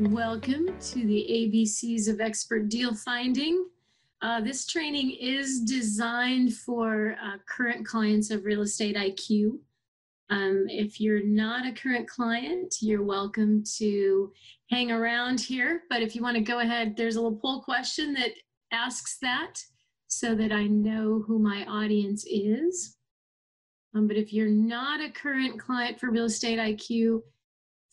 Welcome to the ABCs of Expert Deal Finding. Uh, this training is designed for uh, current clients of Real Estate IQ. Um, if you're not a current client, you're welcome to hang around here. But if you want to go ahead, there's a little poll question that asks that so that I know who my audience is. Um, but if you're not a current client for Real Estate IQ,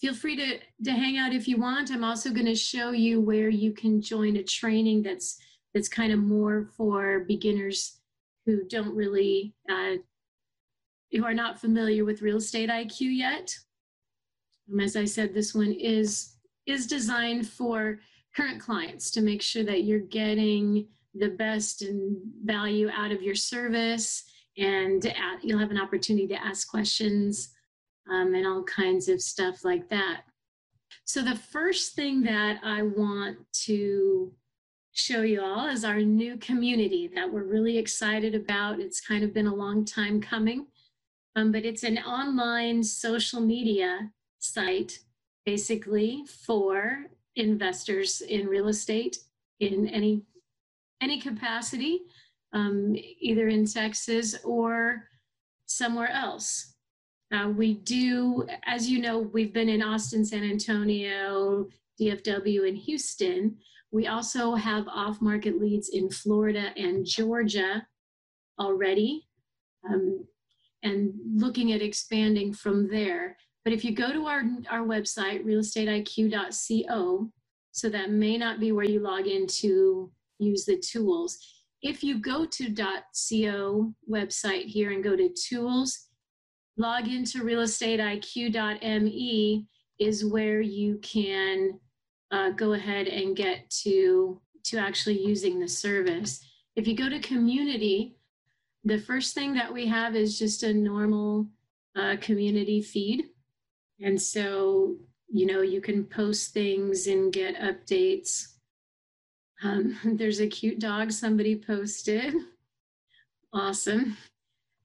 feel free to, to hang out if you want. I'm also going to show you where you can join a training that's that's kind of more for beginners who don't really uh, who are not familiar with real estate IQ yet. Um, as I said, this one is is designed for current clients to make sure that you're getting the best and value out of your service and at, you'll have an opportunity to ask questions um, and all kinds of stuff like that. So the first thing that I want to show you all is our new community that we're really excited about. It's kind of been a long time coming, um, but it's an online social media site basically for investors in real estate in any any capacity, um, either in Texas or somewhere else. Uh, we do, as you know, we've been in Austin, San Antonio, DFW, and Houston. We also have off market leads in Florida and Georgia already, um, and looking at expanding from there. But if you go to our, our website, realestateiq.co, so that may not be where you log in to use the tools. If you go to .co website here and go to tools, log into realestateiq.me is where you can uh, go ahead and get to to actually using the service. If you go to community, the first thing that we have is just a normal uh, community feed. And so, you know, you can post things and get updates. Um, there's a cute dog somebody posted. Awesome.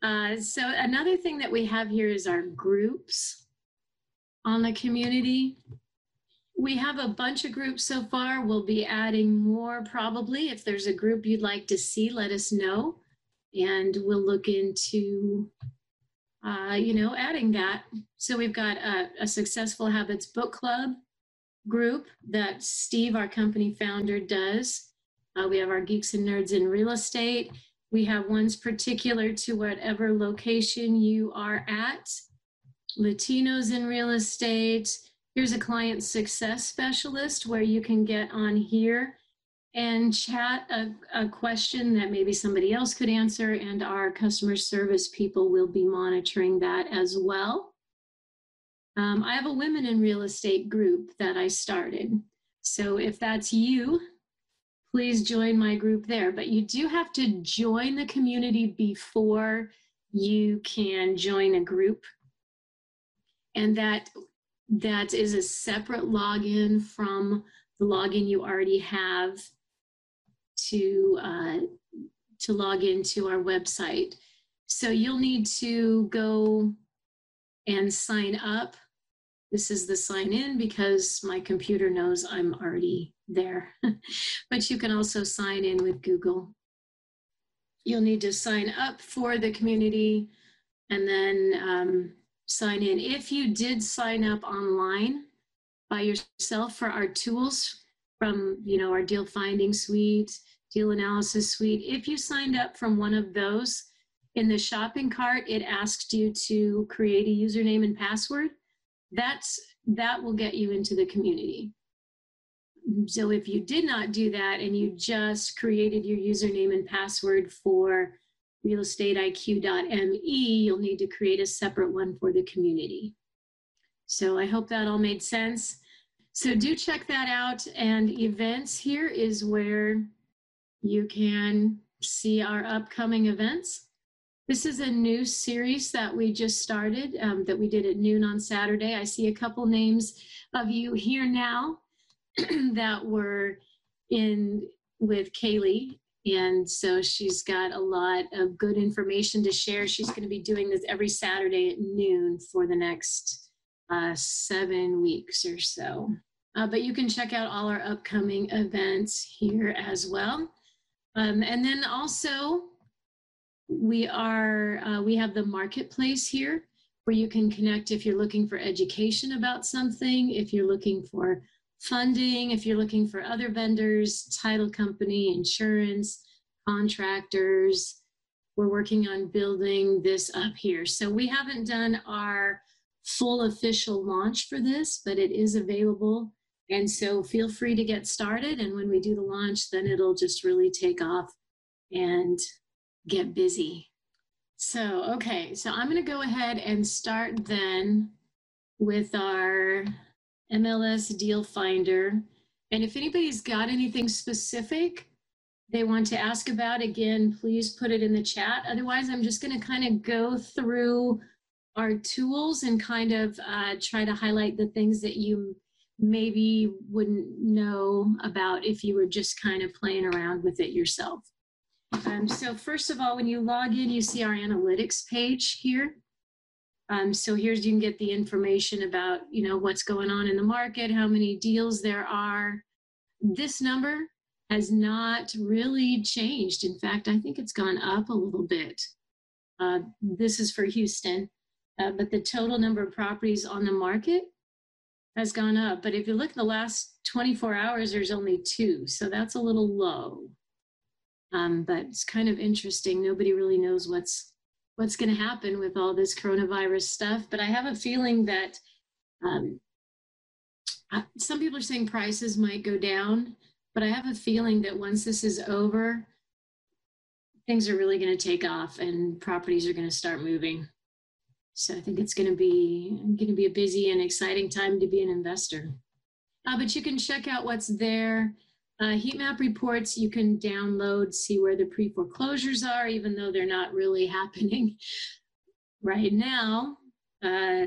Uh, so another thing that we have here is our groups on the community. We have a bunch of groups so far. We'll be adding more probably. If there's a group you'd like to see, let us know. And we'll look into, uh, you know, adding that. So we've got a, a Successful Habits Book Club group that Steve, our company founder, does. Uh, we have our Geeks and Nerds in Real Estate we have ones particular to whatever location you are at. Latinos in real estate. Here's a client success specialist where you can get on here and chat a, a question that maybe somebody else could answer, and our customer service people will be monitoring that as well. Um, I have a women in real estate group that I started. So if that's you, please join my group there. But you do have to join the community before you can join a group. And that that is a separate login from the login you already have to uh, to log into our website. So you'll need to go and sign up. This is the sign in because my computer knows I'm already there. but you can also sign in with Google. You'll need to sign up for the community and then um, sign in. If you did sign up online by yourself for our tools from, you know, our deal finding suite, deal analysis suite, if you signed up from one of those in the shopping cart, it asked you to create a username and password. That's that will get you into the community. So if you did not do that and you just created your username and password for realestateiq.me, you'll need to create a separate one for the community. So I hope that all made sense. So do check that out. And events here is where you can see our upcoming events. This is a new series that we just started um, that we did at noon on Saturday. I see a couple names of you here now that were in with Kaylee. And so she's got a lot of good information to share. She's going to be doing this every Saturday at noon for the next uh, seven weeks or so. Uh, but you can check out all our upcoming events here as well. Um, and then also, we are uh, we have the marketplace here where you can connect if you're looking for education about something, if you're looking for funding, if you're looking for other vendors, title company, insurance, contractors. We're working on building this up here. So we haven't done our full official launch for this, but it is available. And so feel free to get started. And when we do the launch, then it'll just really take off and get busy. So, okay, so I'm going to go ahead and start then with our MLS Deal Finder. And if anybody's got anything specific they want to ask about, again, please put it in the chat. Otherwise, I'm just going to kind of go through our tools and kind of uh, try to highlight the things that you maybe wouldn't know about if you were just kind of playing around with it yourself. Um, so first of all, when you log in, you see our analytics page here. Um, so here's you can get the information about you know what's going on in the market, how many deals there are. This number has not really changed. In fact, I think it's gone up a little bit. Uh, this is for Houston, uh, but the total number of properties on the market has gone up. But if you look at the last 24 hours, there's only two, so that's a little low. Um, but it's kind of interesting. Nobody really knows what's what's going to happen with all this coronavirus stuff. But I have a feeling that um, some people are saying prices might go down, but I have a feeling that once this is over, things are really going to take off and properties are going to start moving. So I think it's going to be going to be a busy and exciting time to be an investor. Uh, but you can check out what's there. Uh, heat map reports you can download, see where the pre foreclosures are, even though they're not really happening right now. Uh,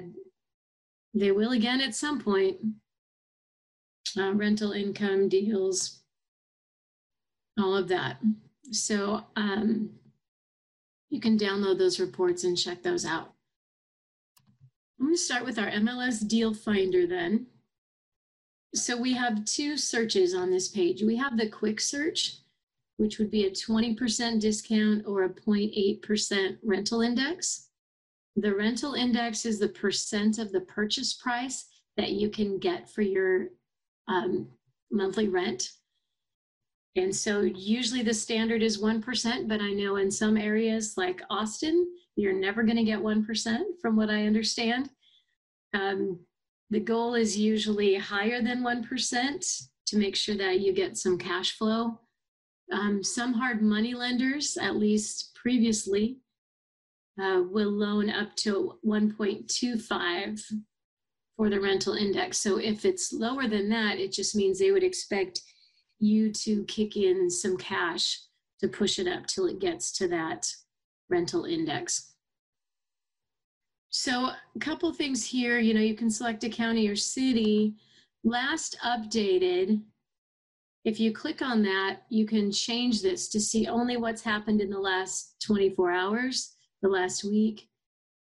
they will again at some point. Uh, rental income deals, all of that. So um, you can download those reports and check those out. I'm going to start with our MLS deal finder then. So we have two searches on this page. We have the quick search, which would be a 20% discount or a 0.8% rental index. The rental index is the percent of the purchase price that you can get for your um, monthly rent. And so usually the standard is 1%, but I know in some areas like Austin, you're never going to get 1% from what I understand. Um, the goal is usually higher than 1% to make sure that you get some cash flow. Um, some hard money lenders, at least previously, uh, will loan up to 1.25 for the rental index. So if it's lower than that, it just means they would expect you to kick in some cash to push it up till it gets to that rental index. So a couple things here, you know, you can select a county or city. Last updated, if you click on that, you can change this to see only what's happened in the last 24 hours, the last week,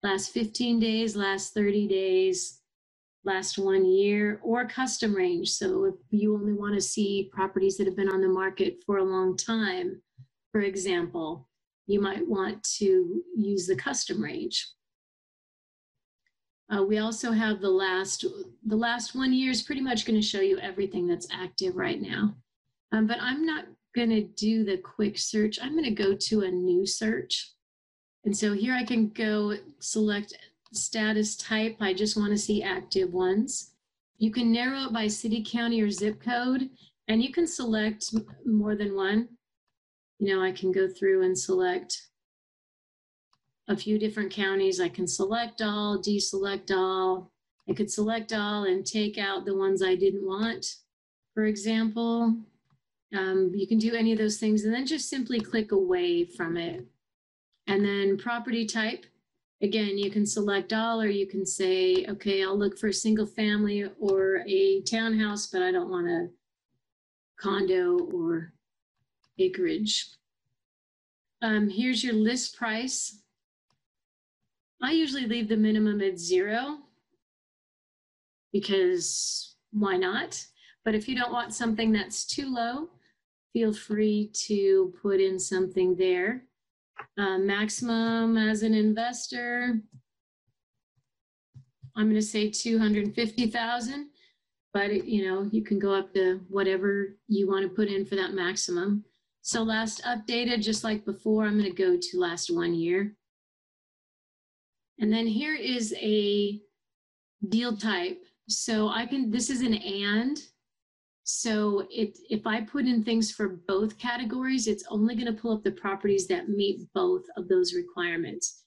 last 15 days, last 30 days, last one year, or custom range. So if you only want to see properties that have been on the market for a long time, for example, you might want to use the custom range. Uh, we also have the last, the last one year is pretty much going to show you everything that's active right now. Um, but I'm not going to do the quick search. I'm going to go to a new search. And so here I can go select status type. I just want to see active ones. You can narrow it by city, county, or zip code, and you can select more than one. You know, I can go through and select a few different counties. I can select all, deselect all. I could select all and take out the ones I didn't want, for example. Um, you can do any of those things and then just simply click away from it. And then property type, again, you can select all or you can say, okay, I'll look for a single family or a townhouse, but I don't want a condo or acreage. Um, here's your list price. I usually leave the minimum at zero because why not? But if you don't want something that's too low, feel free to put in something there. Uh, maximum as an investor, I'm going to say 250,000, but it, you know, you can go up to whatever you want to put in for that maximum. So last updated, just like before, I'm going to go to last one year. And then here is a deal type. So I can, this is an and. So it, if I put in things for both categories, it's only going to pull up the properties that meet both of those requirements.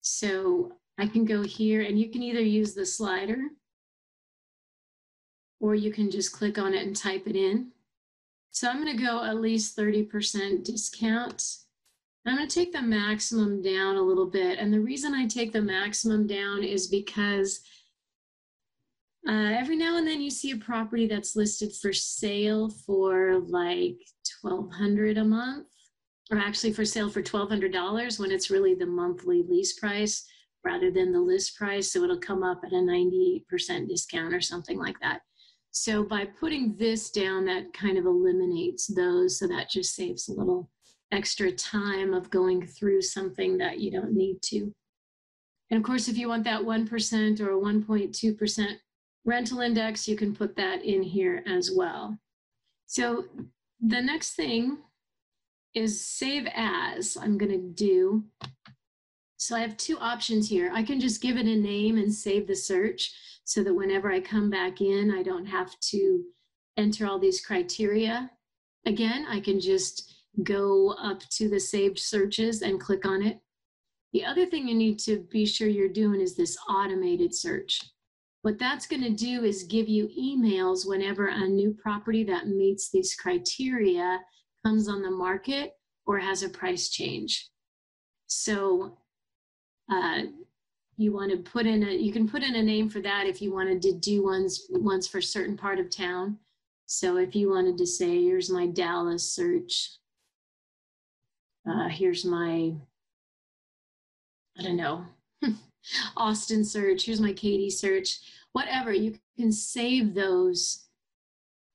So I can go here and you can either use the slider or you can just click on it and type it in. So I'm going to go at least 30% discount. I'm going to take the maximum down a little bit. And the reason I take the maximum down is because uh, every now and then you see a property that's listed for sale for like 1200 a month or actually for sale for $1200 when it's really the monthly lease price rather than the list price so it'll come up at a 98% discount or something like that so by putting this down that kind of eliminates those so that just saves a little extra time of going through something that you don't need to and of course if you want that 1% or 1.2% rental index, you can put that in here as well. So the next thing is save as I'm going to do. So I have two options here. I can just give it a name and save the search so that whenever I come back in, I don't have to enter all these criteria. Again, I can just go up to the saved searches and click on it. The other thing you need to be sure you're doing is this automated search. What that's going to do is give you emails whenever a new property that meets these criteria comes on the market or has a price change. So uh, you want to put in a, you can put in a name for that if you wanted to do ones, ones for certain part of town. So if you wanted to say, here's my Dallas search, uh, here's my, I don't know, Austin search, here's my Katy search, whatever. You can save those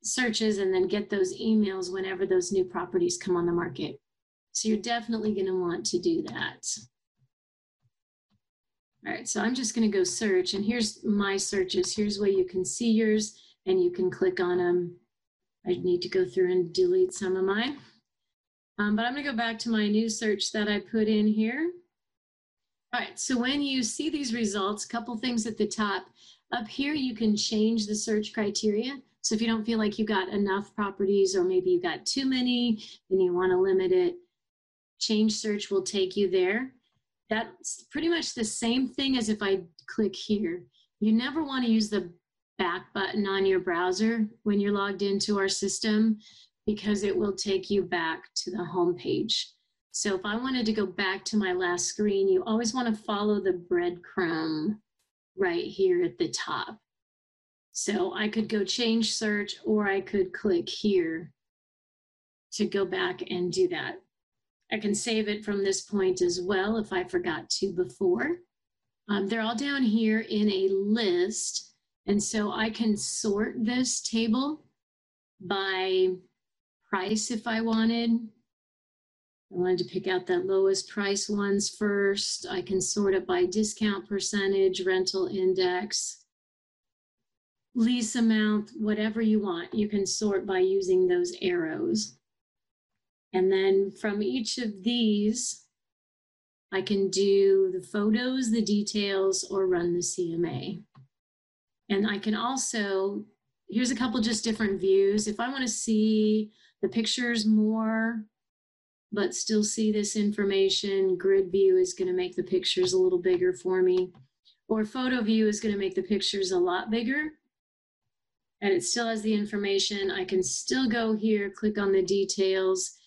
searches and then get those emails whenever those new properties come on the market. So you're definitely going to want to do that. All right, so I'm just going to go search, and here's my searches. Here's where you can see yours, and you can click on them. I need to go through and delete some of mine. Um, but I'm going to go back to my new search that I put in here. All right, so when you see these results, a couple things at the top. Up here, you can change the search criteria. So if you don't feel like you got enough properties or maybe you got too many and you want to limit it, change search will take you there. That's pretty much the same thing as if I click here. You never want to use the back button on your browser when you're logged into our system because it will take you back to the home page. So if I wanted to go back to my last screen, you always want to follow the breadcrumb right here at the top. So I could go change search or I could click here to go back and do that. I can save it from this point as well if I forgot to before. Um, they're all down here in a list. And so I can sort this table by price if I wanted, I wanted to pick out that lowest price ones first. I can sort it by discount percentage, rental index, lease amount, whatever you want. You can sort by using those arrows. And then from each of these, I can do the photos, the details, or run the CMA. And I can also, here's a couple just different views. If I want to see the pictures more, but still see this information. Grid view is going to make the pictures a little bigger for me. Or photo view is going to make the pictures a lot bigger. And it still has the information. I can still go here, click on the details.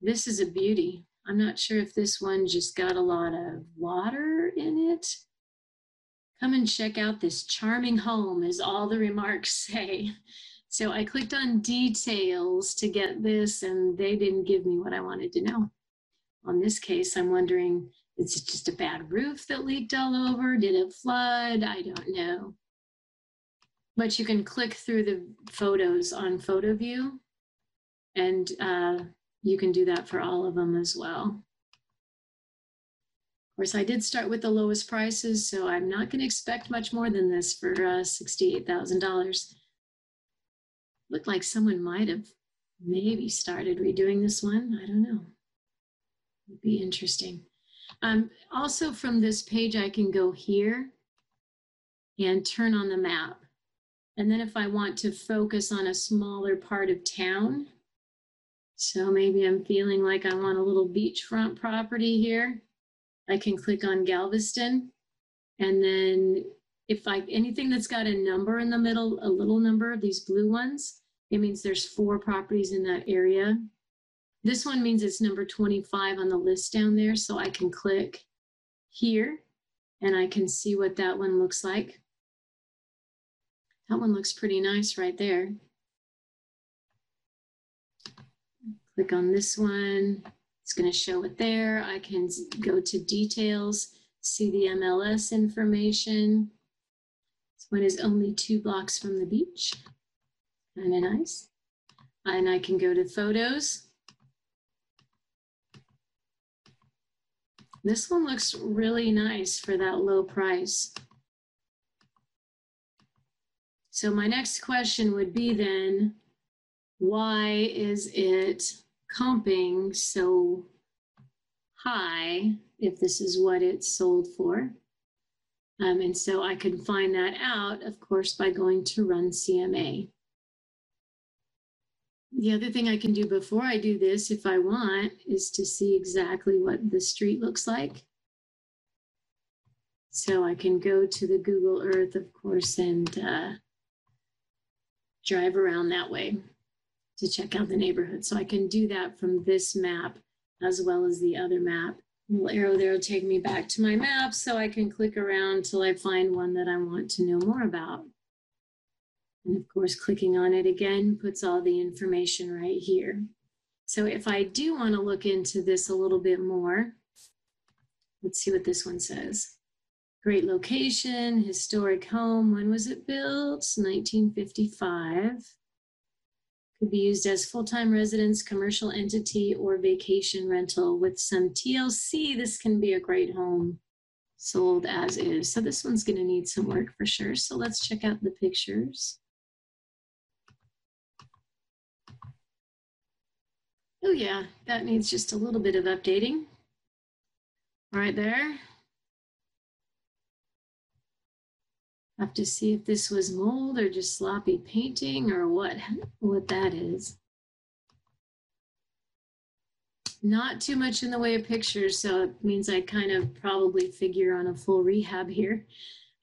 This is a beauty. I'm not sure if this one just got a lot of water in it. Come and check out this charming home as all the remarks say. So I clicked on details to get this and they didn't give me what I wanted to know. On this case, I'm wondering, is it just a bad roof that leaked all over? Did it flood? I don't know. but you can click through the photos on photo view and uh, you can do that for all of them as well. Of course, I did start with the lowest prices, so I'm not going to expect much more than this for uh, $68,000. Looked like someone might have maybe started redoing this one. I don't know. Would be interesting. Um, also from this page, I can go here and turn on the map. And then if I want to focus on a smaller part of town, so maybe I'm feeling like I want a little beachfront property here, I can click on Galveston. And then if I, anything that's got a number in the middle, a little number, these blue ones, it means there's four properties in that area. This one means it's number 25 on the list down there. So I can click here and I can see what that one looks like. That one looks pretty nice right there. Click on this one. It's going to show it there. I can go to details, see the MLS information. This one is only two blocks from the beach. Kind of nice. And I can go to photos. This one looks really nice for that low price. So my next question would be then, why is it comping so high if this is what it's sold for? Um, and so I can find that out, of course, by going to run CMA. The other thing I can do before I do this, if I want, is to see exactly what the street looks like. So I can go to the Google Earth, of course, and uh, drive around that way to check out the neighborhood. So I can do that from this map as well as the other map. Little arrow there will take me back to my map so I can click around till I find one that I want to know more about. And of course, clicking on it again puts all the information right here. So if I do want to look into this a little bit more, let's see what this one says. Great location, historic home. When was it built? 1955. Could be used as full-time residence, commercial entity, or vacation rental with some TLC. This can be a great home sold as is. So this one's going to need some work for sure. So let's check out the pictures. Oh yeah, that needs just a little bit of updating. Right there. Have to see if this was mold or just sloppy painting or what, what that is. Not too much in the way of pictures, so it means I kind of probably figure on a full rehab here.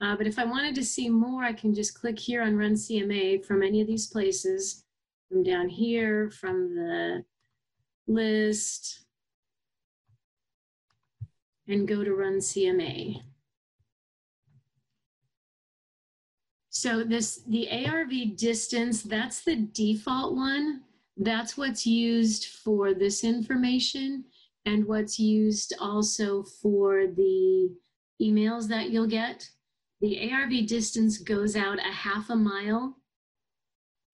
Uh, but if I wanted to see more, I can just click here on Run CMA from any of these places, from down here, from the list, and go to Run CMA. So this, the ARV distance, that's the default one. That's what's used for this information and what's used also for the emails that you'll get. The ARV distance goes out a half a mile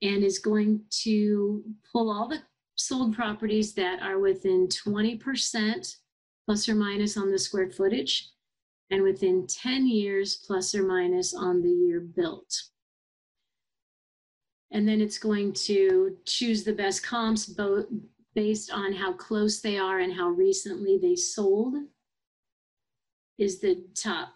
and is going to pull all the sold properties that are within 20% plus or minus on the square footage and within 10 years plus or minus on the year built. And then it's going to choose the best comps both based on how close they are and how recently they sold is the top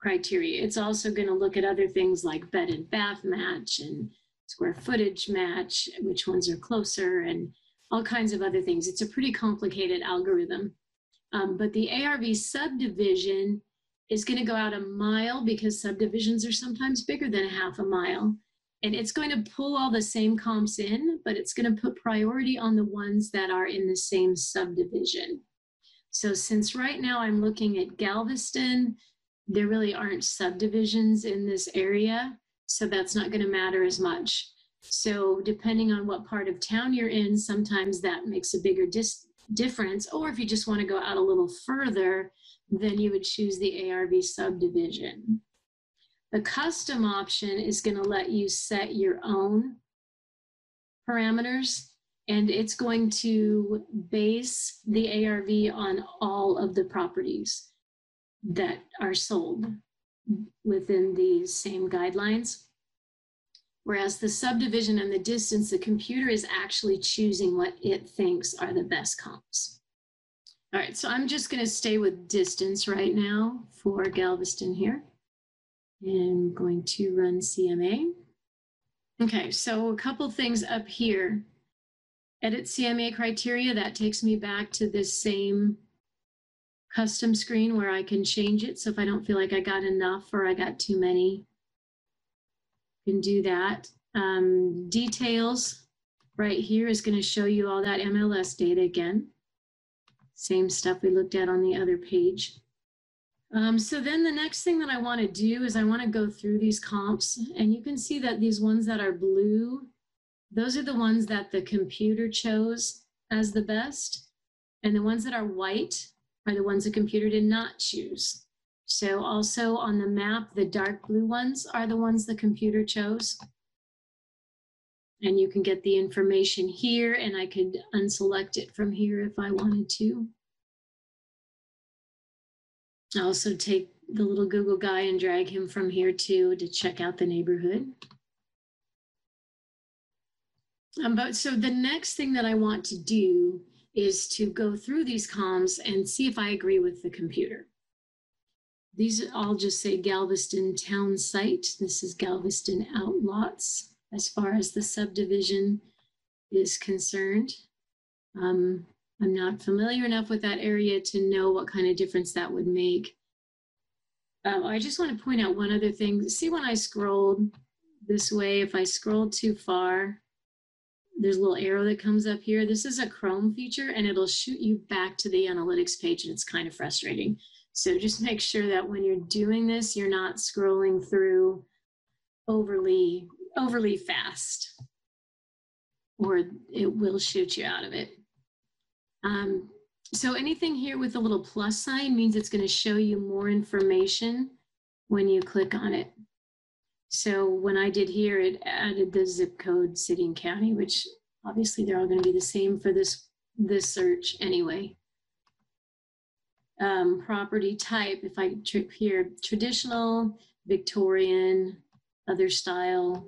criteria. It's also going to look at other things like bed and bath match and square footage match, which ones are closer and all kinds of other things. It's a pretty complicated algorithm. Um, but the ARV subdivision is going to go out a mile because subdivisions are sometimes bigger than a half a mile. And it's going to pull all the same comps in, but it's going to put priority on the ones that are in the same subdivision. So since right now I'm looking at Galveston, there really aren't subdivisions in this area. So that's not going to matter as much. So depending on what part of town you're in, sometimes that makes a bigger difference. Or if you just want to go out a little further, then you would choose the ARV subdivision. The custom option is going to let you set your own parameters and it's going to base the ARV on all of the properties that are sold within these same guidelines. Whereas the subdivision and the distance, the computer is actually choosing what it thinks are the best comps. All right, so I'm just gonna stay with distance right now for Galveston here. And I'm going to run CMA. Okay, so a couple things up here. Edit CMA criteria, that takes me back to this same custom screen where I can change it. So if I don't feel like I got enough or I got too many, can do that. Um, details right here is going to show you all that MLS data again. Same stuff we looked at on the other page. Um, so then the next thing that I want to do is I want to go through these comps and you can see that these ones that are blue, those are the ones that the computer chose as the best. And the ones that are white are the ones the computer did not choose. So also on the map, the dark blue ones are the ones the computer chose. And you can get the information here and I could unselect it from here if I wanted to. I also take the little Google guy and drag him from here too to check out the neighborhood. Um, but so the next thing that I want to do is to go through these comps and see if I agree with the computer. These all just say Galveston town site. This is Galveston outlots as far as the subdivision is concerned. Um, I'm not familiar enough with that area to know what kind of difference that would make. Um, I just want to point out one other thing. See when I scrolled this way, if I scroll too far, there's a little arrow that comes up here. This is a Chrome feature and it'll shoot you back to the analytics page and it's kind of frustrating. So just make sure that when you're doing this, you're not scrolling through overly, overly fast or it will shoot you out of it. Um, so anything here with a little plus sign means it's going to show you more information when you click on it. So when I did here, it added the zip code, city and county, which obviously they're all going to be the same for this, this search anyway um, property type, if I trip here, traditional, Victorian, other style,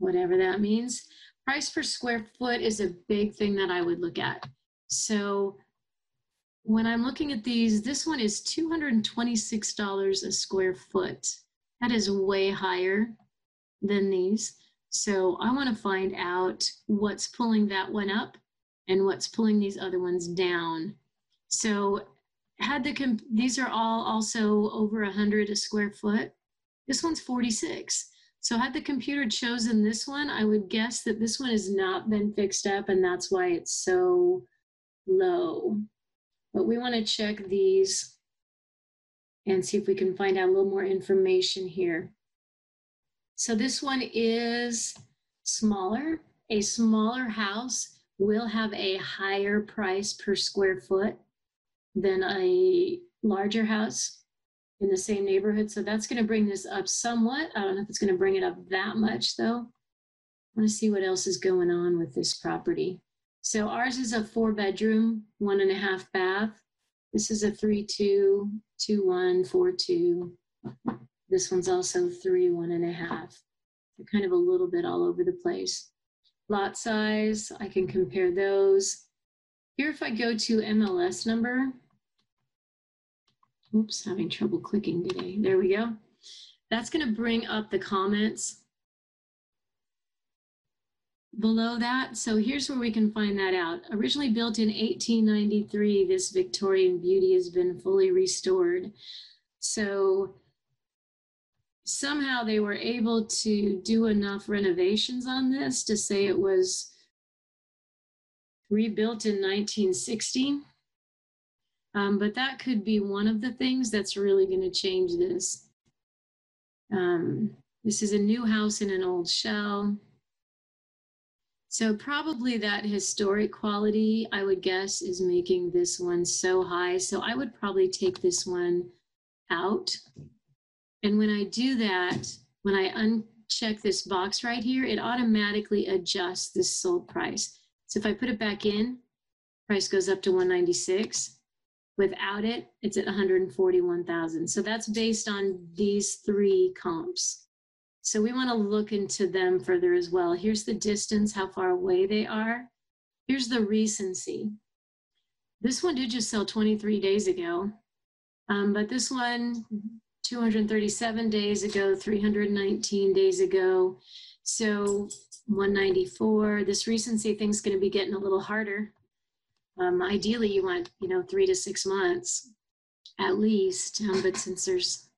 whatever that means. Price per square foot is a big thing that I would look at. So when I'm looking at these, this one is $226 a square foot. That is way higher than these. So I want to find out what's pulling that one up and what's pulling these other ones down so had the, these are all also over 100 a square foot. This one's 46. So had the computer chosen this one, I would guess that this one has not been fixed up and that's why it's so low. But we want to check these and see if we can find out a little more information here. So this one is smaller. A smaller house will have a higher price per square foot than a larger house in the same neighborhood. So that's going to bring this up somewhat. I don't know if it's going to bring it up that much though. I want to see what else is going on with this property. So ours is a four bedroom, one and a half bath. This is a three, two, two, one, four, two. This one's also three, one and a half. They're kind of a little bit all over the place. Lot size, I can compare those. Here, if I go to MLS number, oops, having trouble clicking today. There we go. That's going to bring up the comments below that. So here's where we can find that out. Originally built in 1893, this Victorian beauty has been fully restored. So somehow they were able to do enough renovations on this to say it was rebuilt in 1960. Um, but that could be one of the things that's really going to change this. Um, this is a new house in an old shell. So probably that historic quality, I would guess, is making this one so high. So I would probably take this one out And when I do that, when I uncheck this box right here, it automatically adjusts this sold price. So if I put it back in, price goes up to 196. Without it, it's at 141,000. So that's based on these three comps. So we want to look into them further as well. Here's the distance, how far away they are. Here's the recency. This one did just sell 23 days ago, um, but this one, 237 days ago, 319 days ago. So 194. This recency thing's going to be getting a little harder. Um, ideally, you want, you know, three to six months at least. Um, but since there's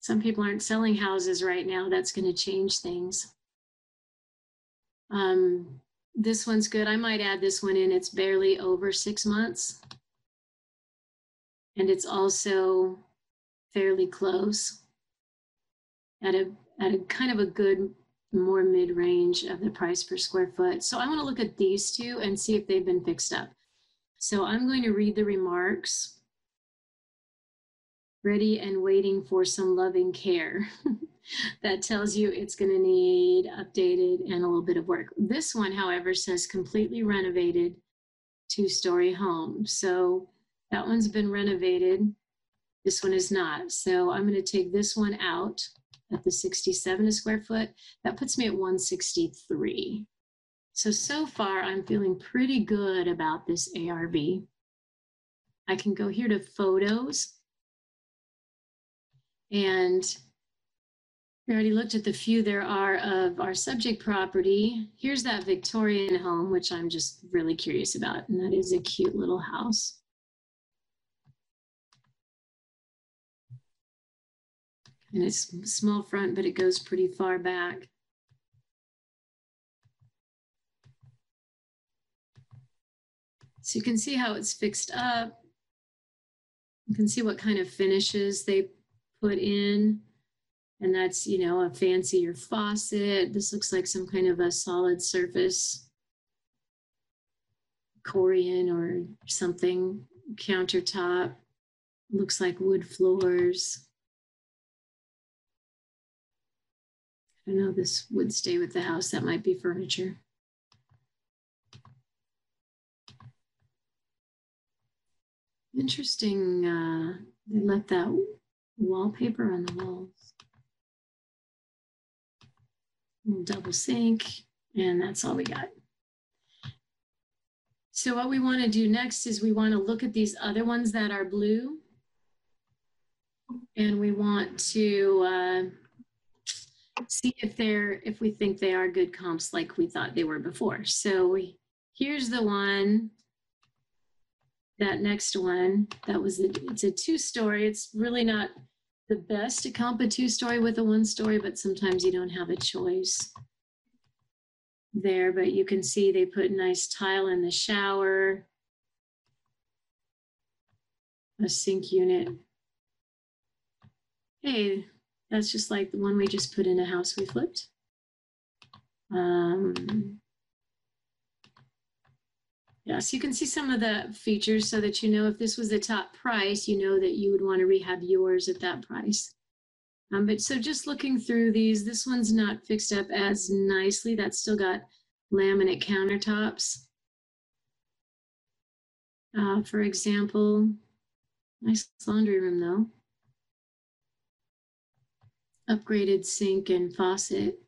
some people aren't selling houses right now, that's going to change things. Um, this one's good. I might add this one in. It's barely over six months. And it's also fairly close at a at a kind of a good more mid-range of the price per square foot. So I want to look at these two and see if they've been fixed up. So I'm going to read the remarks. Ready and waiting for some loving care. that tells you it's going to need updated and a little bit of work. This one, however, says completely renovated two-story home. So that one's been renovated. This one is not. So I'm going to take this one out at the 67 a square foot. That puts me at 163. So, so far, I'm feeling pretty good about this ARV. I can go here to photos. And we already looked at the few there are of our subject property. Here's that Victorian home, which I'm just really curious about. And that is a cute little house. And it's small front, but it goes pretty far back. So you can see how it's fixed up. You can see what kind of finishes they put in. And that's, you know, a fancier faucet. This looks like some kind of a solid surface, Corian or something, countertop. Looks like wood floors. I know this would stay with the house. That might be furniture. Interesting. Uh, they left that wallpaper on the walls. Double sink, and that's all we got. So what we want to do next is we want to look at these other ones that are blue. And we want to uh, see if they're if we think they are good comps like we thought they were before. So we, here's the one. That next one, that was it's a two story. It's really not the best to comp a two story with a one story, but sometimes you don't have a choice there. But you can see they put nice tile in the shower, a sink unit. Hey, that's just like the one we just put in a house we flipped. Um, yeah, so you can see some of the features so that you know if this was the top price, you know that you would want to rehab yours at that price. Um, but so just looking through these, this one's not fixed up as nicely. That's still got laminate countertops. Uh, for example, nice laundry room though upgraded sink and faucet.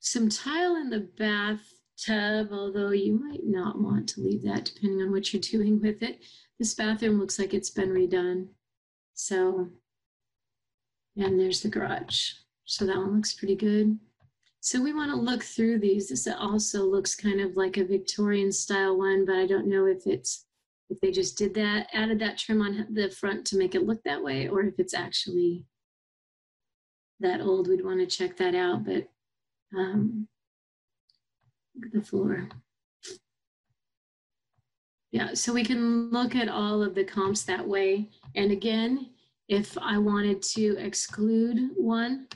Some tile in the bathtub, although you might not want to leave that depending on what you're doing with it. This bathroom looks like it's been redone. So, and there's the garage. So that one looks pretty good. So we want to look through these. This also looks kind of like a Victorian style one, but I don't know if it's if they just did that, added that trim on the front to make it look that way, or if it's actually that old, we'd want to check that out. But um, the floor. Yeah, so we can look at all of the comps that way. And again, if I wanted to exclude one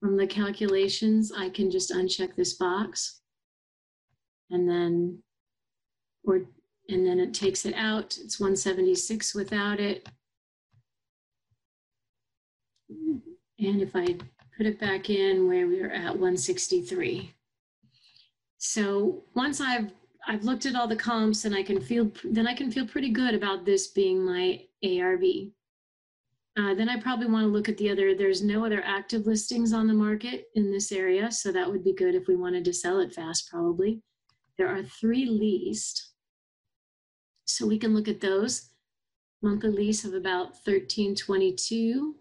from the calculations, I can just uncheck this box and then, or and then it takes it out. It's 176 without it. And if I put it back in where we were at 163. So once I've I've looked at all the comps and I can feel then I can feel pretty good about this being my ARV. Uh, then I probably want to look at the other. There's no other active listings on the market in this area, so that would be good if we wanted to sell it fast. Probably there are three leased, so we can look at those. Monthly lease of about 1322.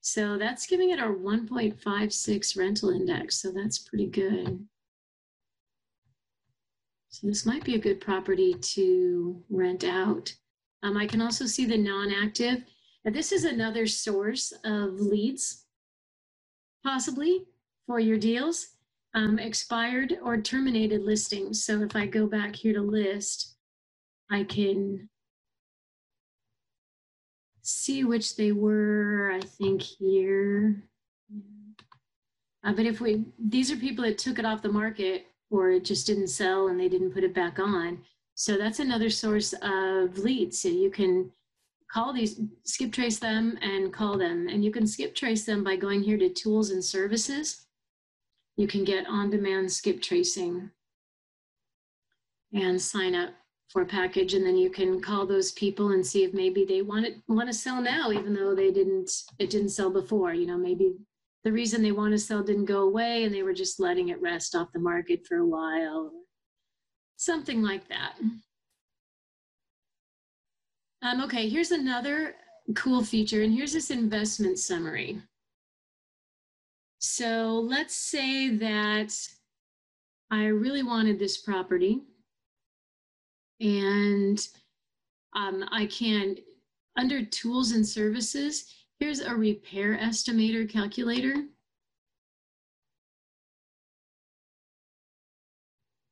So that's giving it our 1.56 rental index. So that's pretty good. So this might be a good property to rent out. Um, I can also see the non-active. This is another source of leads, possibly for your deals. Um, expired or terminated listings. So if I go back here to list, I can see which they were, I think here. Uh, but if we, these are people that took it off the market or it just didn't sell and they didn't put it back on. So that's another source of leads. So you can call these, skip trace them and call them. And you can skip trace them by going here to tools and services. You can get on-demand skip tracing and sign up for a package and then you can call those people and see if maybe they want it want to sell now even though they didn't it didn't sell before you know maybe the reason they want to sell didn't go away and they were just letting it rest off the market for a while something like that. Um, okay here's another cool feature and here's this investment summary. So let's say that i really wanted this property and um, I can, under tools and services, here's a repair estimator calculator.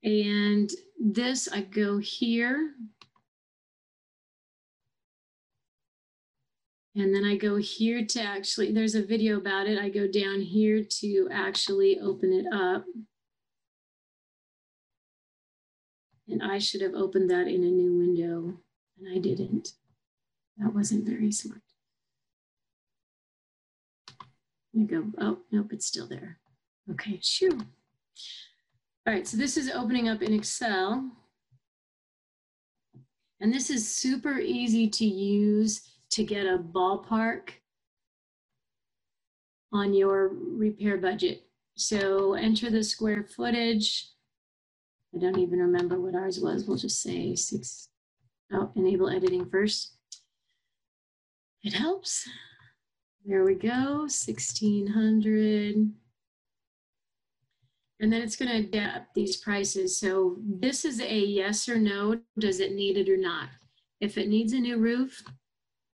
And this, I go here. And then I go here to actually, there's a video about it. I go down here to actually open it up. And I should have opened that in a new window, and I didn't. That wasn't very smart. I go, oh, nope, it's still there. Okay, shoo. All right, so this is opening up in Excel. And this is super easy to use to get a ballpark on your repair budget. So enter the square footage I don't even remember what ours was. We'll just say six. Oh, enable editing first. It helps. There we go, 1600. And then it's going to adapt these prices. So this is a yes or no. Does it need it or not? If it needs a new roof,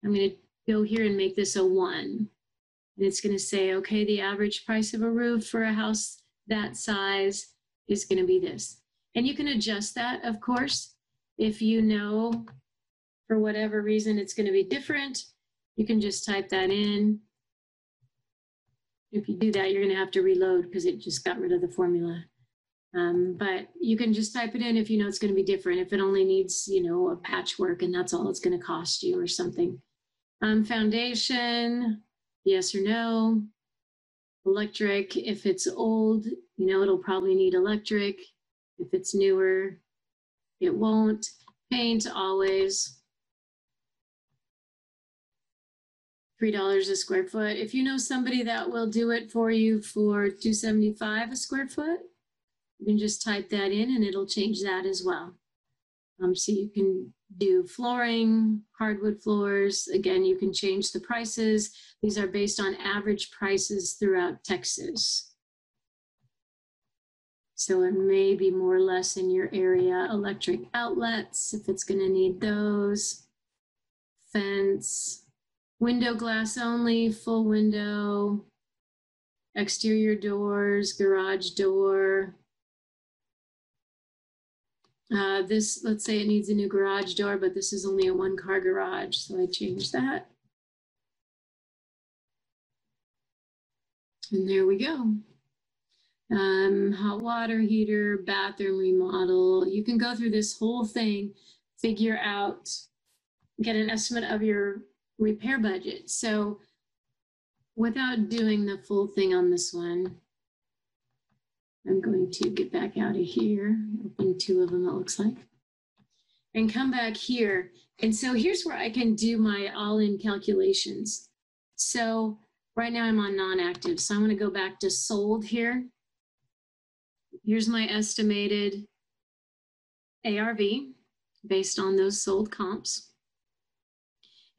I'm going to go here and make this a one. And it's going to say, okay, the average price of a roof for a house that size is going to be this. And you can adjust that, of course, if you know for whatever reason it's going to be different. You can just type that in. If you do that, you're going to have to reload because it just got rid of the formula. Um, but you can just type it in if you know it's going to be different. If it only needs, you know, a patchwork and that's all it's going to cost you or something. Um, foundation, yes or no. Electric, if it's old, you know, it'll probably need electric. If it's newer, it won't. Paint always. $3 a square foot. If you know somebody that will do it for you for 275 a square foot, you can just type that in and it'll change that as well. Um, so you can do flooring, hardwood floors. Again, you can change the prices. These are based on average prices throughout Texas. So it may be more or less in your area. Electric outlets, if it's going to need those. Fence, window glass only, full window. Exterior doors, garage door. Uh, this, let's say it needs a new garage door, but this is only a one car garage. So I change that. And there we go um, hot water heater, bathroom remodel. You can go through this whole thing, figure out, get an estimate of your repair budget. So without doing the full thing on this one, I'm going to get back out of here, open two of them, it looks like, and come back here. And so here's where I can do my all-in calculations. So right now I'm on non-active, so I'm gonna go back to sold here. Here's my estimated ARV based on those sold comps.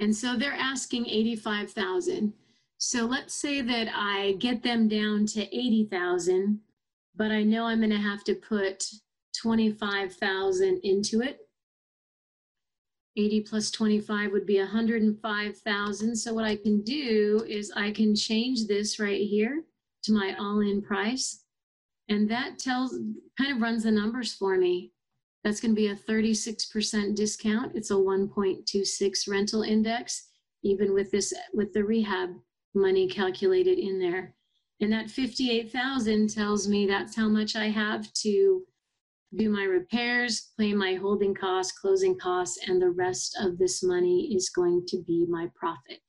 And so they're asking 85,000. So let's say that I get them down to 80,000, but I know I'm going to have to put 25,000 into it. 80 plus 25 would be 105,000. So what I can do is I can change this right here to my all-in price. And that tells, kind of runs the numbers for me. That's going to be a 36% discount. It's a 1.26 rental index, even with this, with the rehab money calculated in there. And that 58,000 tells me that's how much I have to do my repairs, pay my holding costs, closing costs, and the rest of this money is going to be my profit.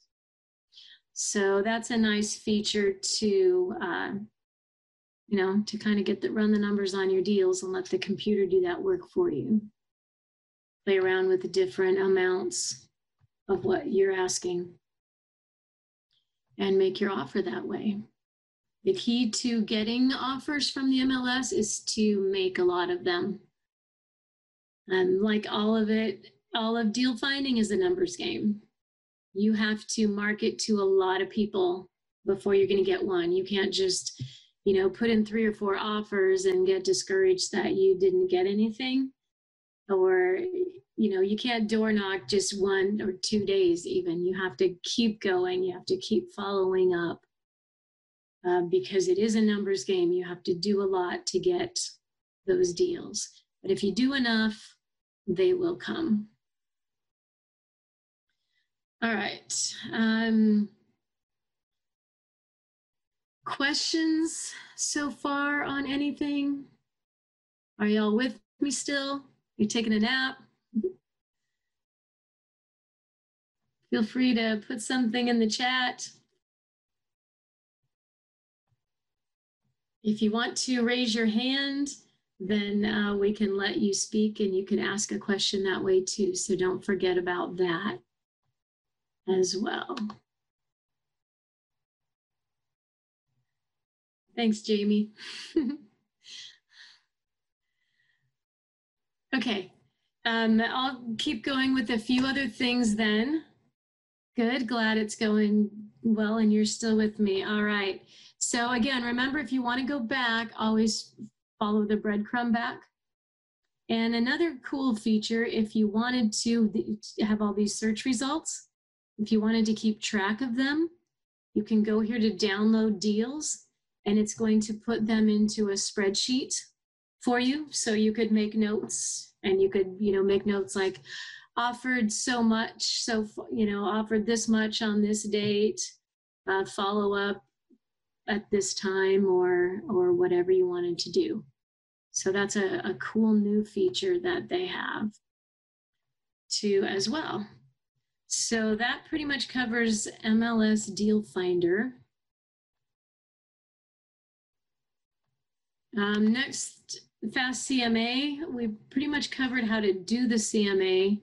So that's a nice feature to, uh, you know, to kind of get the run the numbers on your deals and let the computer do that work for you. Play around with the different amounts of what you're asking and make your offer that way. The key to getting offers from the MLS is to make a lot of them. And like all of it, all of deal finding is a numbers game. You have to market to a lot of people before you're going to get one. You can't just you know, put in three or four offers and get discouraged that you didn't get anything. Or, you know, you can't door knock just one or two days even. You have to keep going, you have to keep following up uh, because it is a numbers game. You have to do a lot to get those deals. But if you do enough, they will come. All right. Um, questions so far on anything? Are y'all with me still? You taking a nap? Feel free to put something in the chat. If you want to raise your hand, then uh, we can let you speak and you can ask a question that way too. So don't forget about that as well. Thanks, Jamie. okay, um, I'll keep going with a few other things then. Good, glad it's going well and you're still with me. All right. So again, remember if you want to go back, always follow the breadcrumb back. And another cool feature, if you wanted to have all these search results, if you wanted to keep track of them, you can go here to download deals and it's going to put them into a spreadsheet for you. So you could make notes and you could, you know, make notes like offered so much, so, you know, offered this much on this date, uh, follow up at this time or, or whatever you wanted to do. So that's a, a cool new feature that they have too as well. So that pretty much covers MLS Deal Finder. Um, next, Fast CMA. We pretty much covered how to do the CMA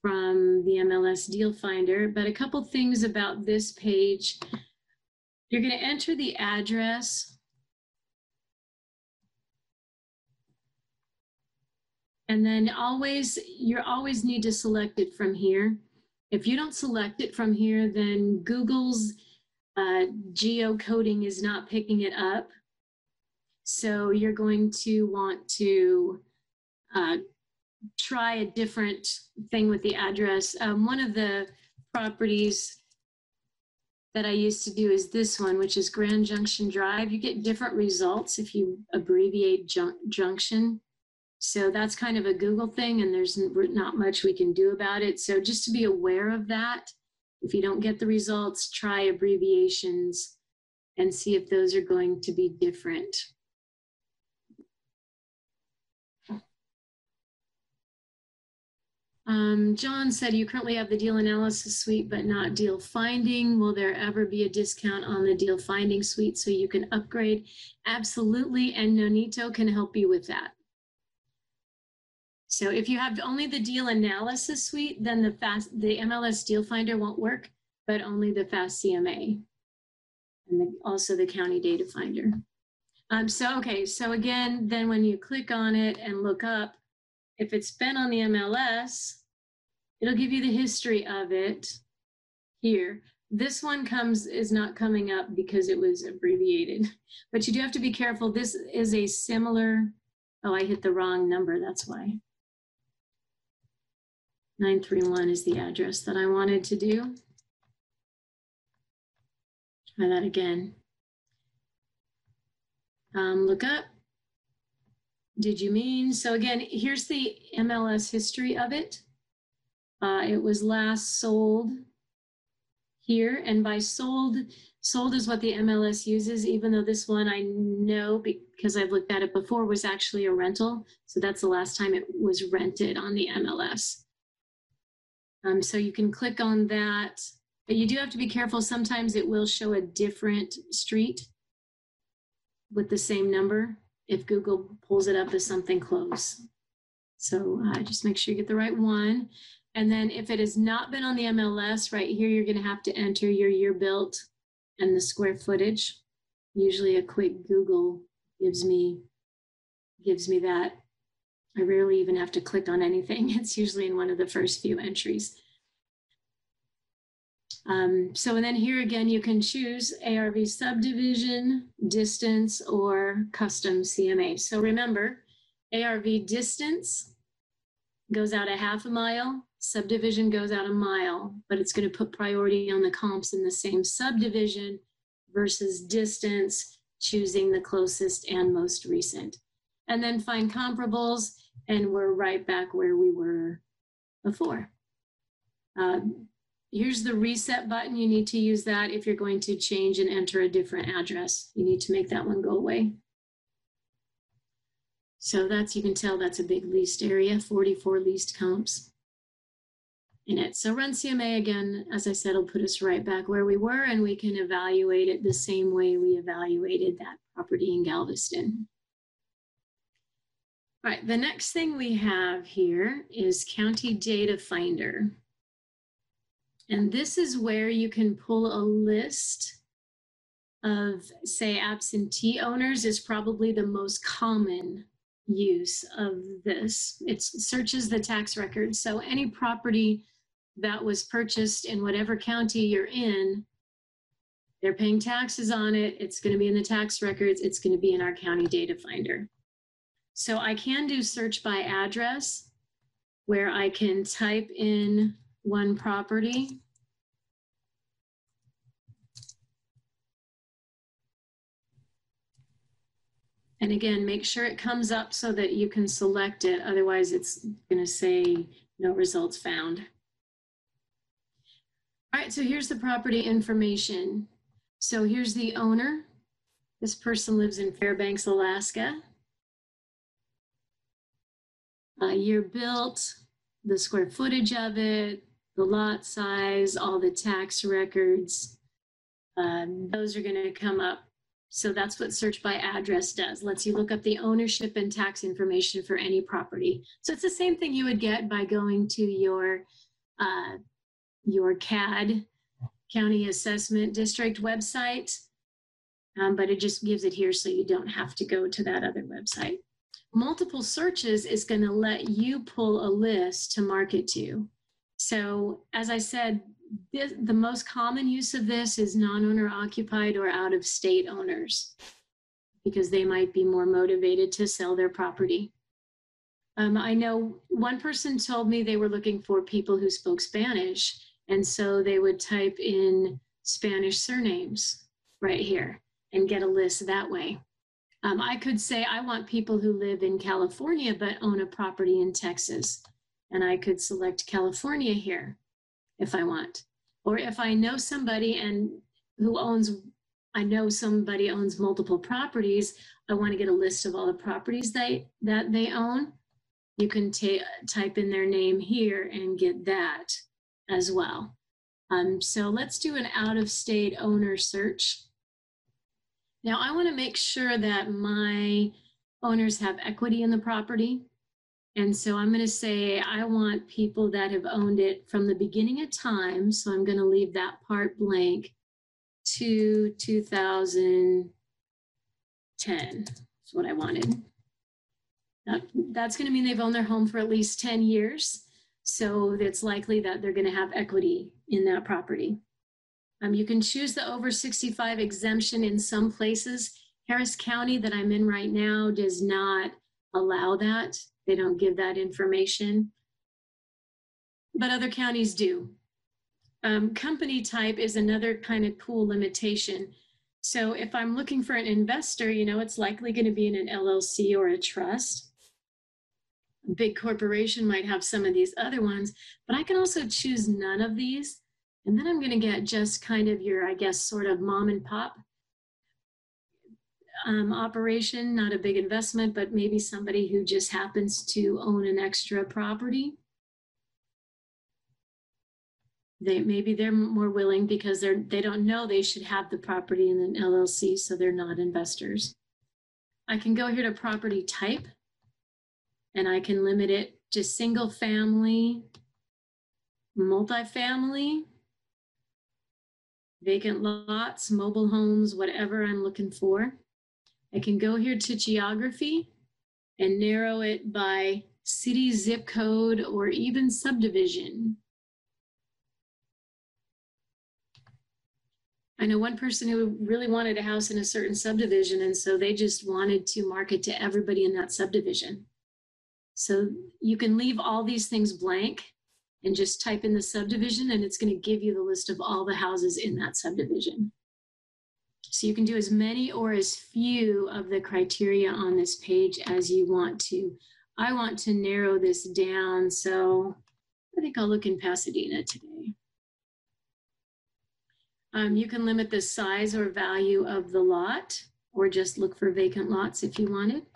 from the MLS Deal Finder, but a couple things about this page. You're going to enter the address. And then always, you always need to select it from here. If you don't select it from here, then Google's uh, geocoding is not picking it up. So you're going to want to uh, try a different thing with the address. Um, one of the properties that I used to do is this one, which is Grand Junction Drive. You get different results if you abbreviate jun junction. So that's kind of a Google thing, and there's not much we can do about it. So just to be aware of that, if you don't get the results, try abbreviations and see if those are going to be different. Um, John said you currently have the deal analysis suite, but not deal finding. Will there ever be a discount on the deal finding suite so you can upgrade? Absolutely, and Nonito can help you with that. So if you have only the deal analysis suite, then the fast the MLS deal finder won't work, but only the fast CMA and the, also the county data finder. Um, so okay, so again, then when you click on it and look up, if it's been on the MLS, it'll give you the history of it here. This one comes is not coming up because it was abbreviated, but you do have to be careful. This is a similar, oh, I hit the wrong number, that's why. 931 is the address that I wanted to do. Try that again. Um, look up did you mean? So again, here's the MLS history of it. Uh, it was last sold here, and by sold, sold is what the MLS uses, even though this one I know because I've looked at it before was actually a rental. So that's the last time it was rented on the MLS. Um, so you can click on that, but you do have to be careful. Sometimes it will show a different street with the same number if Google pulls it up as something close. So uh, just make sure you get the right one. And then if it has not been on the MLS, right here, you're gonna have to enter your year built and the square footage. Usually a quick Google gives me, gives me that. I rarely even have to click on anything. It's usually in one of the first few entries. Um, so and then here again, you can choose ARV subdivision, distance, or custom CMA. So remember, ARV distance goes out a half a mile, subdivision goes out a mile, but it's going to put priority on the comps in the same subdivision versus distance, choosing the closest and most recent. And then find comparables, and we're right back where we were before. Uh, Here's the reset button. You need to use that if you're going to change and enter a different address. You need to make that one go away. So that's, you can tell that's a big leased area, 44 leased comps in it. So run CMA again, as I said, will put us right back where we were and we can evaluate it the same way we evaluated that property in Galveston. All right, the next thing we have here is County Data Finder. And this is where you can pull a list of, say, absentee owners is probably the most common use of this. It searches the tax records. So any property that was purchased in whatever county you're in, they're paying taxes on it. It's going to be in the tax records. It's going to be in our county data finder. So I can do search by address where I can type in one property. And again, make sure it comes up so that you can select it. Otherwise, it's going to say no results found. All right, so here's the property information. So here's the owner. This person lives in Fairbanks, Alaska. Uh, year built, the square footage of it, the lot size, all the tax records. Uh, those are going to come up. So that's what search by address does. Lets you look up the ownership and tax information for any property. So it's the same thing you would get by going to your uh, your CAD County Assessment District website, um, but it just gives it here so you don't have to go to that other website. Multiple searches is going to let you pull a list to market to. So as I said, this, the most common use of this is non-owner occupied or out of state owners because they might be more motivated to sell their property. Um, I know one person told me they were looking for people who spoke Spanish, and so they would type in Spanish surnames right here and get a list that way. Um, I could say I want people who live in California but own a property in Texas and I could select California here if I want. Or if I know somebody and who owns, I know somebody owns multiple properties, I want to get a list of all the properties they, that they own. you can ta- type in their name here and get that as well. Um, so let's do an out of state owner search. Now I want to make sure that my owners have equity in the property. And so I'm going to say I want people that have owned it from the beginning of time. So I'm going to leave that part blank to 2010. That's what I wanted. That, that's going to mean they've owned their home for at least 10 years. So it's likely that they're going to have equity in that property. Um, you can choose the over 65 exemption in some places. Harris County that I'm in right now does not allow that. They don't give that information. But other counties do. Um, company type is another kind of cool limitation. So if I'm looking for an investor, you know, it's likely going to be in an LLC or a trust. A big corporation might have some of these other ones, but I can also choose none of these. And then I'm going to get just kind of your, I guess, sort of mom and pop um, operation, not a big investment, but maybe somebody who just happens to own an extra property. They maybe they're more willing because they're they don't know they should have the property in an LLC, so they're not investors. I can go here to property type, and I can limit it to single family, multifamily, vacant lots, mobile homes, whatever I'm looking for. I can go here to geography and narrow it by city, zip code, or even subdivision. I know one person who really wanted a house in a certain subdivision, and so they just wanted to market to everybody in that subdivision. So you can leave all these things blank and just type in the subdivision, and it's going to give you the list of all the houses in that subdivision. So you can do as many or as few of the criteria on this page as you want to. I want to narrow this down, so I think I'll look in Pasadena today. Um, you can limit the size or value of the lot, or just look for vacant lots if you wanted.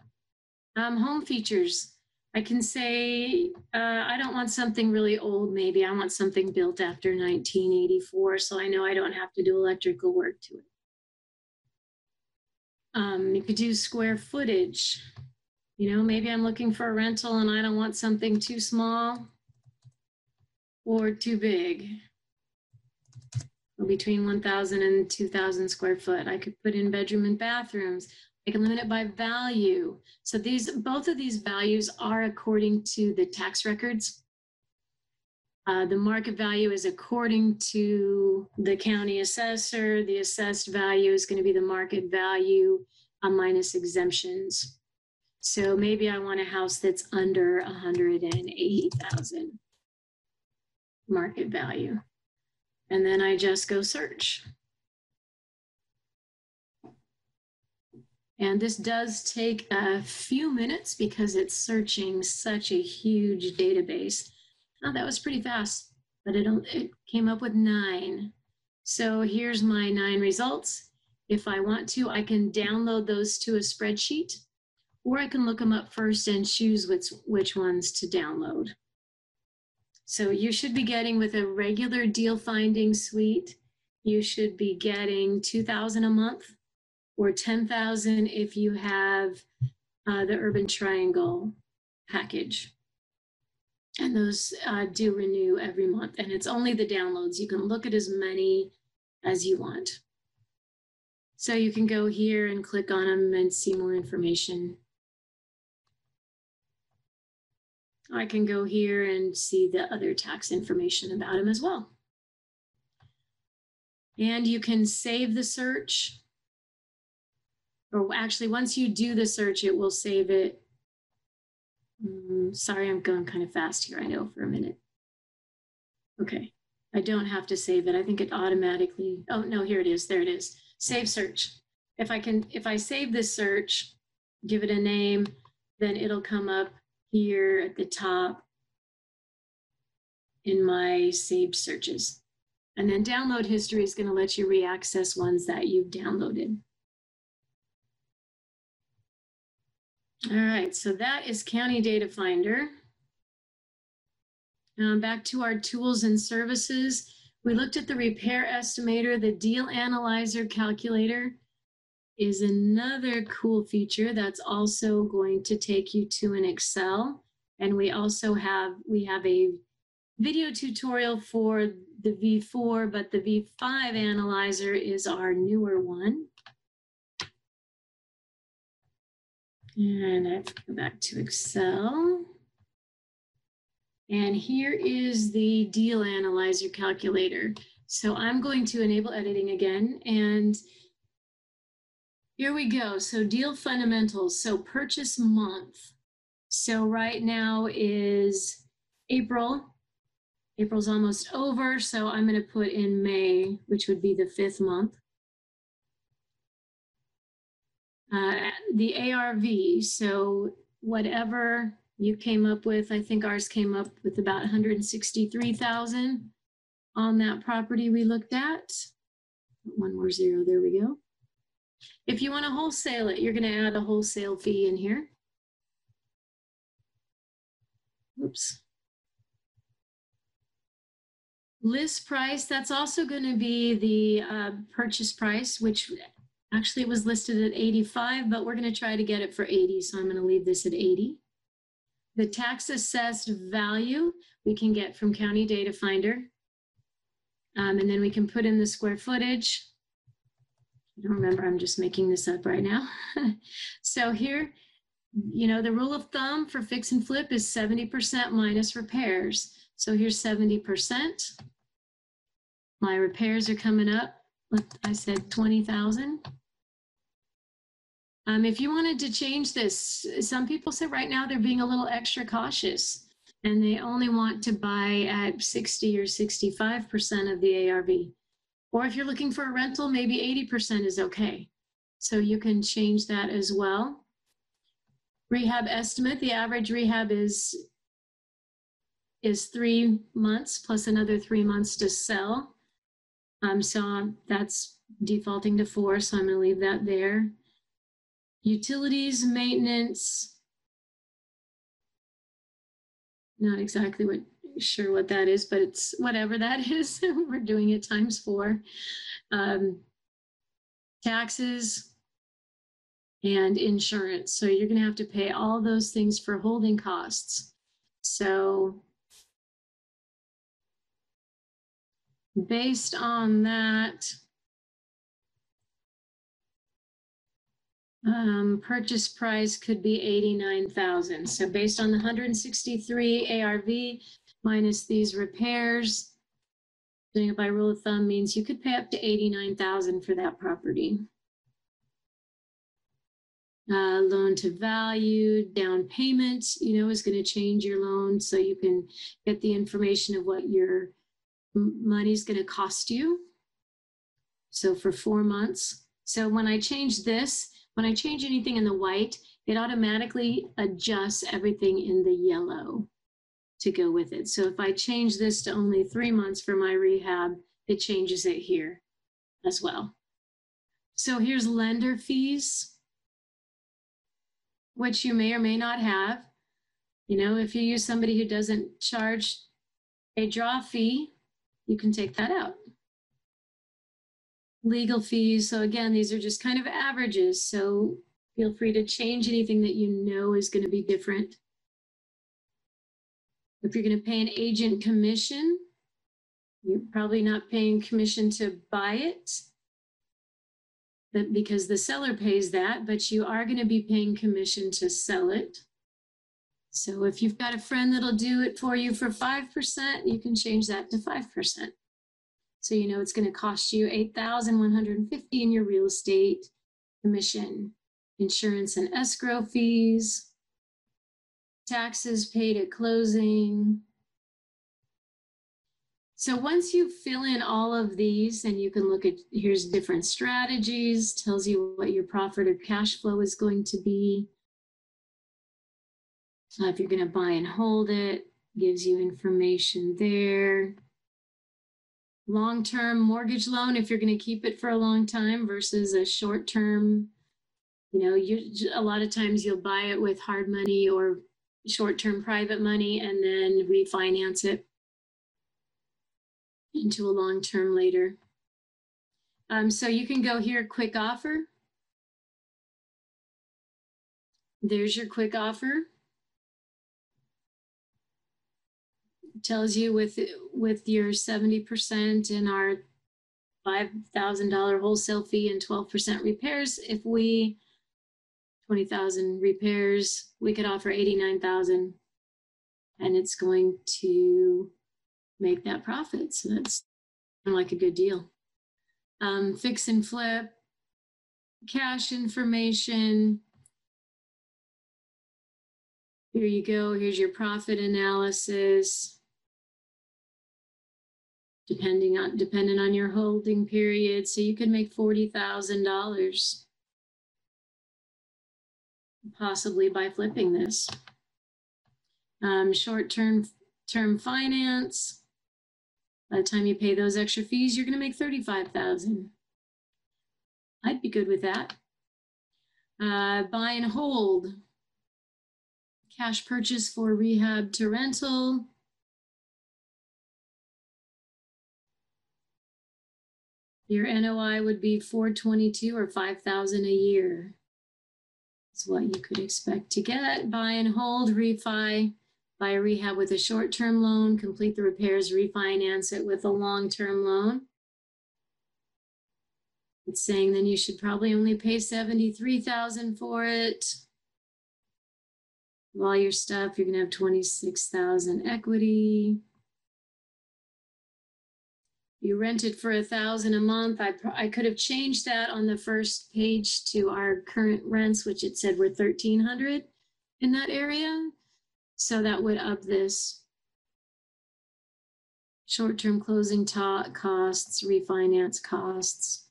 Um, home features. I can say, uh, I don't want something really old, maybe. I want something built after 1984, so I know I don't have to do electrical work to it. Um, you could do square footage. You know, maybe I'm looking for a rental and I don't want something too small or too big. Or Between 1,000 and 2,000 square foot. I could put in bedroom and bathrooms. I can limit it by value. So these, both of these values are according to the tax records. Uh, the market value is according to the county assessor. The assessed value is going to be the market value uh, minus exemptions. So maybe I want a house that's under 180,000 market value. And then I just go search. And this does take a few minutes because it's searching such a huge database. Oh, that was pretty fast, but it, it came up with nine. So here's my nine results. If I want to, I can download those to a spreadsheet, or I can look them up first and choose which, which ones to download. So you should be getting with a regular deal finding suite, you should be getting 2000 a month or 10,000 if you have uh, the Urban Triangle package. And those uh, do renew every month. And it's only the downloads. You can look at as many as you want. So you can go here and click on them and see more information. I can go here and see the other tax information about them as well. And you can save the search or actually once you do the search, it will save it. Mm, sorry, I'm going kind of fast here, I know for a minute. Okay, I don't have to save it. I think it automatically, oh no, here it is, there it is. Save search. If I can, if I save this search, give it a name, then it'll come up here at the top in my saved searches. And then download history is gonna let you reaccess ones that you've downloaded. All right, so that is County Data Finder. Um, back to our tools and services. We looked at the repair estimator, the deal analyzer calculator is another cool feature that's also going to take you to an Excel. And we also have, we have a video tutorial for the V4, but the V5 analyzer is our newer one. And I have to go back to Excel. And here is the deal analyzer calculator. So I'm going to enable editing again. And here we go. So deal fundamentals. So purchase month. So right now is April. April's almost over. So I'm going to put in May, which would be the fifth month. Uh, the ARV. So whatever you came up with, I think ours came up with about 163,000 on that property we looked at. One more zero, there we go. If you want to wholesale it, you're going to add a wholesale fee in here. Oops. List price, that's also going to be the uh, purchase price, which actually it was listed at 85, but we're going to try to get it for 80. So I'm going to leave this at 80. The tax assessed value we can get from County Data Finder. Um, and then we can put in the square footage. I don't remember, I'm just making this up right now. so here, you know, the rule of thumb for fix and flip is 70% minus repairs. So here's 70%. My repairs are coming up. I said 20,000. Um, if you wanted to change this, some people say right now they're being a little extra cautious and they only want to buy at 60 or 65% of the ARV. Or if you're looking for a rental, maybe 80% is okay. So you can change that as well. Rehab estimate, the average rehab is is three months plus another three months to sell. Um, so that's defaulting to four, so I'm gonna leave that there. Utilities, maintenance. Not exactly what sure what that is, but it's whatever that is. We're doing it times four. Um, taxes and insurance. So you're going to have to pay all those things for holding costs. So based on that, Um, purchase price could be 89,000. So based on the 163 ARV minus these repairs, doing it by rule of thumb means you could pay up to 89,000 for that property. Uh, loan to value, down payment, you know, is going to change your loan so you can get the information of what your money is going to cost you. So for four months. So when I change this, when I change anything in the white, it automatically adjusts everything in the yellow to go with it. So if I change this to only three months for my rehab, it changes it here as well. So here's lender fees, which you may or may not have. You know, if you use somebody who doesn't charge a draw fee, you can take that out legal fees. So again, these are just kind of averages. So feel free to change anything that you know is going to be different. If you're going to pay an agent commission, you're probably not paying commission to buy it because the seller pays that, but you are going to be paying commission to sell it. So if you've got a friend that'll do it for you for 5%, you can change that to 5%. So you know it's going to cost you 8,150 in your real estate commission, insurance and escrow fees, taxes paid at closing. So once you fill in all of these and you can look at here's different strategies, tells you what your profit or cash flow is going to be. Uh, if you're going to buy and hold it, gives you information there long-term mortgage loan if you're going to keep it for a long time versus a short-term You know, you a lot of times you'll buy it with hard money or short-term private money and then refinance it into a long-term later. Um, so you can go here, quick offer. There's your quick offer. Tells you with with your 70% in our $5,000 wholesale fee and 12% repairs, if we 20,000 repairs, we could offer 89,000 and it's going to make that profit. So that's like a good deal. Um, fix and flip, cash information. Here you go. Here's your profit analysis depending on depending on your holding period. So you could make forty thousand dollars possibly by flipping this. Um, short-term term finance. By the time you pay those extra fees, you're going to make thirty-five thousand. I'd be good with that. Uh, buy and hold. Cash purchase for rehab to rental. Your NOI would be 422 or 5,000 a year. That's what you could expect to get. Buy and hold, refi, buy a rehab with a short-term loan, complete the repairs, refinance it with a long-term loan. It's saying then you should probably only pay 73,000 for it. All your stuff, you're gonna have 26,000 equity you rent it for a thousand a month. I, I could have changed that on the first page to our current rents, which it said were 1300 in that area. So that would up this. Short-term closing costs, refinance costs,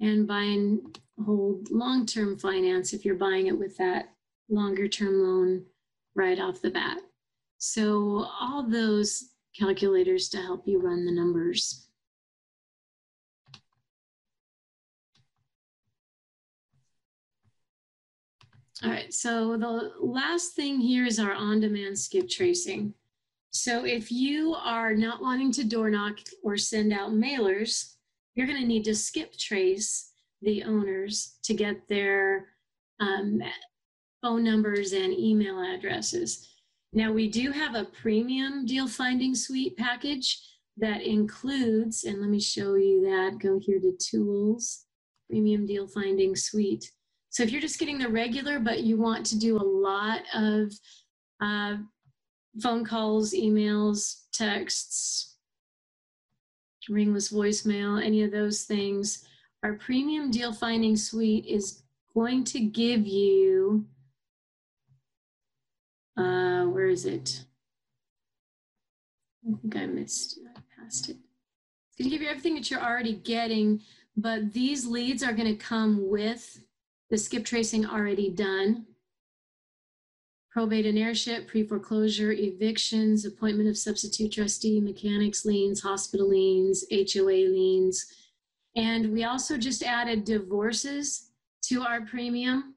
and buying hold long-term finance if you're buying it with that longer-term loan right off the bat. So all those calculators to help you run the numbers. All right, so the last thing here is our on-demand skip tracing. So if you are not wanting to door knock or send out mailers, you're gonna need to skip trace the owners to get their um, phone numbers and email addresses. Now we do have a premium deal finding suite package that includes, and let me show you that, go here to tools, premium deal finding suite. So if you're just getting the regular, but you want to do a lot of uh, phone calls, emails, texts, ringless voicemail, any of those things, our premium deal finding suite is going to give you uh, where is it? I think I missed, I passed it. It's gonna give you everything that you're already getting, but these leads are gonna come with the skip tracing already done. Probate and heirship, pre-foreclosure, evictions, appointment of substitute trustee, mechanics liens, hospital liens, HOA liens. And we also just added divorces to our premium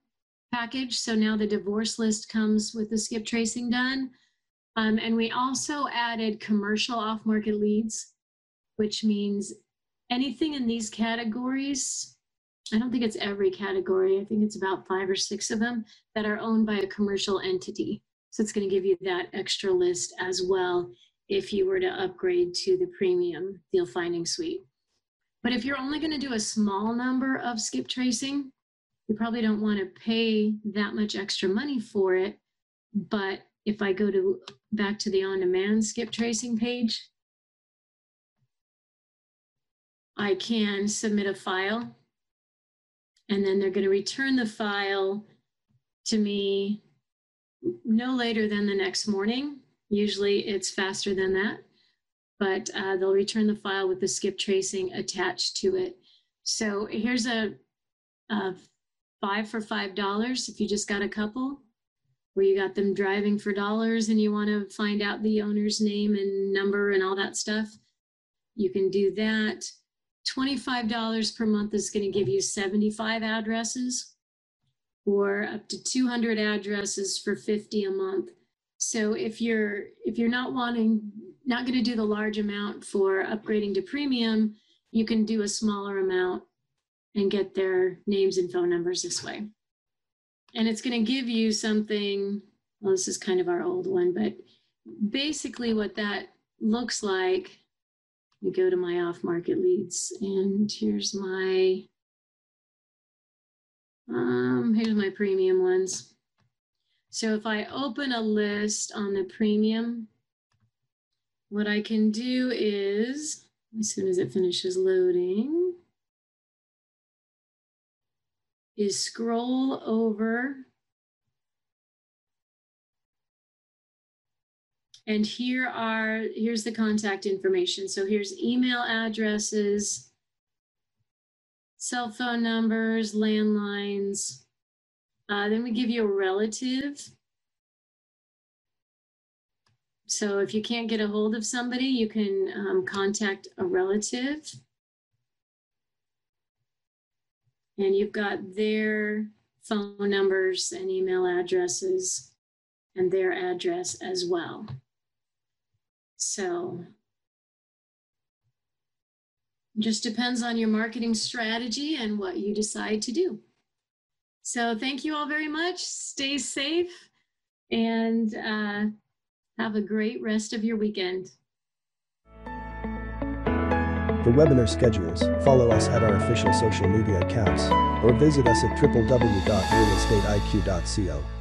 package. So now the divorce list comes with the skip tracing done. Um, and we also added commercial off market leads, which means anything in these categories. I don't think it's every category. I think it's about five or six of them that are owned by a commercial entity. So it's going to give you that extra list as well if you were to upgrade to the premium deal finding suite. But if you're only going to do a small number of skip tracing, you probably don't want to pay that much extra money for it. But if I go to back to the on-demand skip tracing page, I can submit a file and then they're going to return the file to me no later than the next morning. Usually it's faster than that, but uh, they'll return the file with the skip tracing attached to it. So here's a, a five for five dollars if you just got a couple where you got them driving for dollars and you want to find out the owner's name and number and all that stuff you can do that $25 per month is going to give you 75 addresses or up to 200 addresses for 50 a month. So if you're if you're not wanting not going to do the large amount for upgrading to premium, you can do a smaller amount and get their names and phone numbers this way. And it's going to give you something, well, this is kind of our old one, but basically what that looks like, we go to my off market leads and here's my, um, here's my premium ones. So if I open a list on the premium, what I can do is, as soon as it finishes loading, is scroll over And here are, here's the contact information. So here's email addresses, cell phone numbers, landlines. Uh, then we give you a relative. So if you can't get a hold of somebody, you can um, contact a relative. And you've got their phone numbers and email addresses and their address as well. So just depends on your marketing strategy and what you decide to do. So thank you all very much. Stay safe and uh, have a great rest of your weekend. For webinar schedules, follow us at our official social media accounts or visit us at www.realestateiq.co.